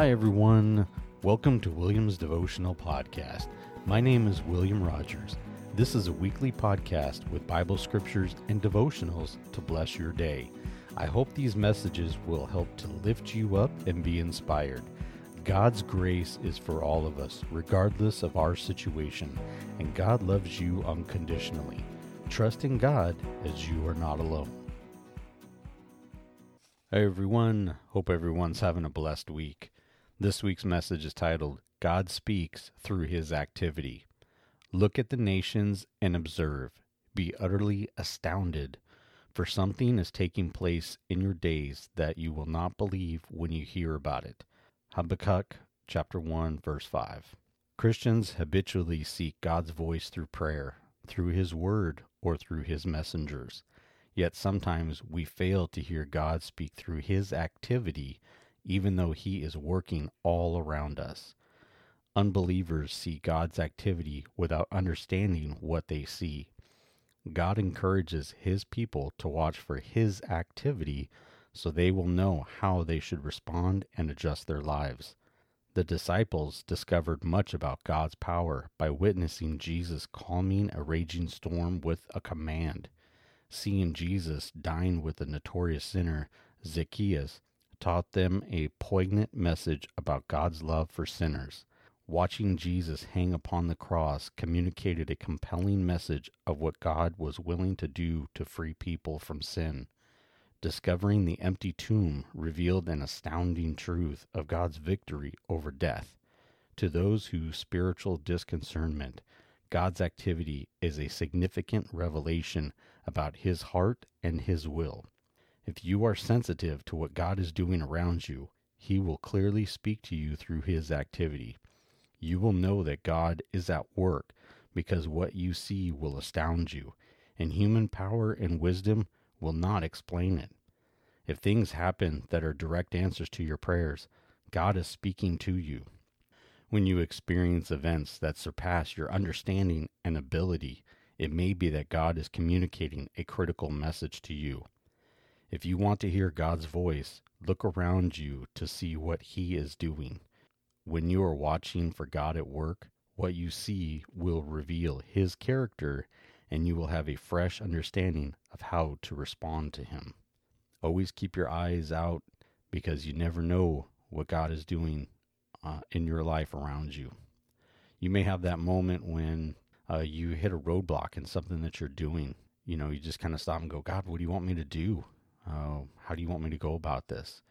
Hi, everyone. Welcome to William's Devotional Podcast. My name is William Rogers. This is a weekly podcast with Bible scriptures and devotionals to bless your day. I hope these messages will help to lift you up and be inspired. God's grace is for all of us, regardless of our situation, and God loves you unconditionally. Trust in God as you are not alone. Hey everyone, hope everyone's having a blessed week. This week's message is titled God Speaks Through His Activity. Look at the nations and observe. Be utterly astounded, for something is taking place in your days that you will not believe when you hear about it. Habakkuk chapter 1 verse 5. Christians habitually seek God's voice through prayer, through his word, or through his messengers. Yet sometimes we fail to hear God speak through his activity even though he is working all around us. Unbelievers see God's activity without understanding what they see. God encourages his people to watch for his activity so they will know how they should respond and adjust their lives. The disciples discovered much about God's power by witnessing Jesus calming a raging storm with a command. Seeing Jesus dine with the notorious sinner Zacchaeus taught them a poignant message about God's love for sinners. Watching Jesus hang upon the cross communicated a compelling message of what God was willing to do to free people from sin. Discovering the empty tomb revealed an astounding truth of God's victory over death. To those whose spiritual disconcernment, God's activity is a significant revelation about His heart and His will. If you are sensitive to what God is doing around you, He will clearly speak to you through His activity. You will know that God is at work because what you see will astound you, and human power and wisdom will not explain it. If things happen that are direct answers to your prayers, God is speaking to you. When you experience events that surpass your understanding and ability, it may be that God is communicating a critical message to you. If you want to hear God's voice, look around you to see what He is doing. When you are watching for God at work, what you see will reveal His character and you will have a fresh understanding of how to respond to Him. Always keep your eyes out because you never know what God is doing uh, in your life around you. You may have that moment when uh, you hit a roadblock in something that you're doing. You know, you just kind of stop and go, God, what do you want me to do? Uh, how do you want me to go about this?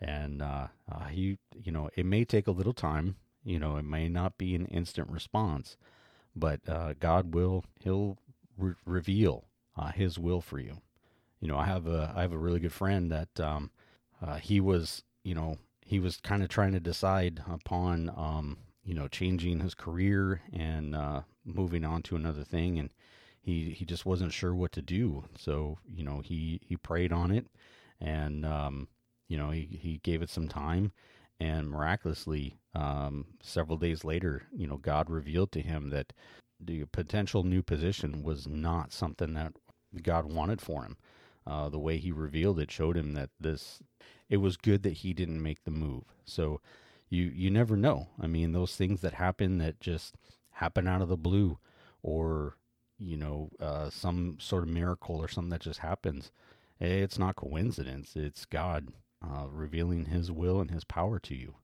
And uh, uh, he, you know, it may take a little time. You know, it may not be an instant response, but uh, God will, He'll re- reveal uh, His will for you. You know, I have a, I have a really good friend that um, uh, he was, you know, he was kind of trying to decide upon, um, you know, changing his career and moving on to another thing, and he he just wasn't sure what to do. So you know, he he prayed on it, and um, you know, he he gave it some time, and miraculously, um, several days later, you know, God revealed to him that the potential new position was not something that God wanted for him. Uh, the way he revealed it showed him that this it was good that he didn't make the move. So you you never know. I mean, those things that happen that just happen out of the blue, or you know, uh, some sort of miracle or something that just happens. It's not coincidence. It's God uh, revealing His will and His power to you.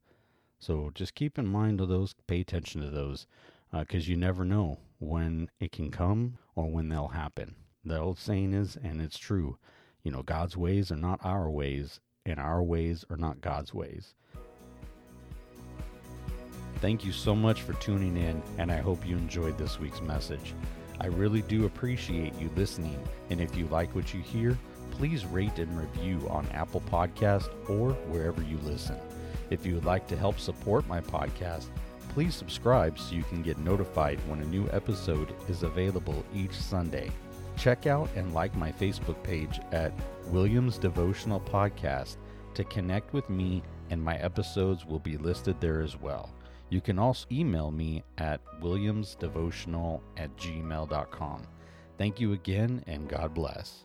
So just keep in mind of those. Pay attention to those, because uh, you never know when it can come or when they'll happen. The old saying is, and it's true, you know, God's ways are not our ways, and our ways are not God's ways. Thank you so much for tuning in, and I hope you enjoyed this week's message. I really do appreciate you listening, and if you like what you hear, please rate and review on Apple Podcast or wherever you listen. If you would like to help support my podcast, please subscribe so you can get notified when a new episode is available each Sunday. Check out and like my Facebook page at Williams Devotional Podcast to connect with me, and my episodes will be listed there as well. You can also email me at williamsdevotional at gmail.com. Thank you again, and God bless.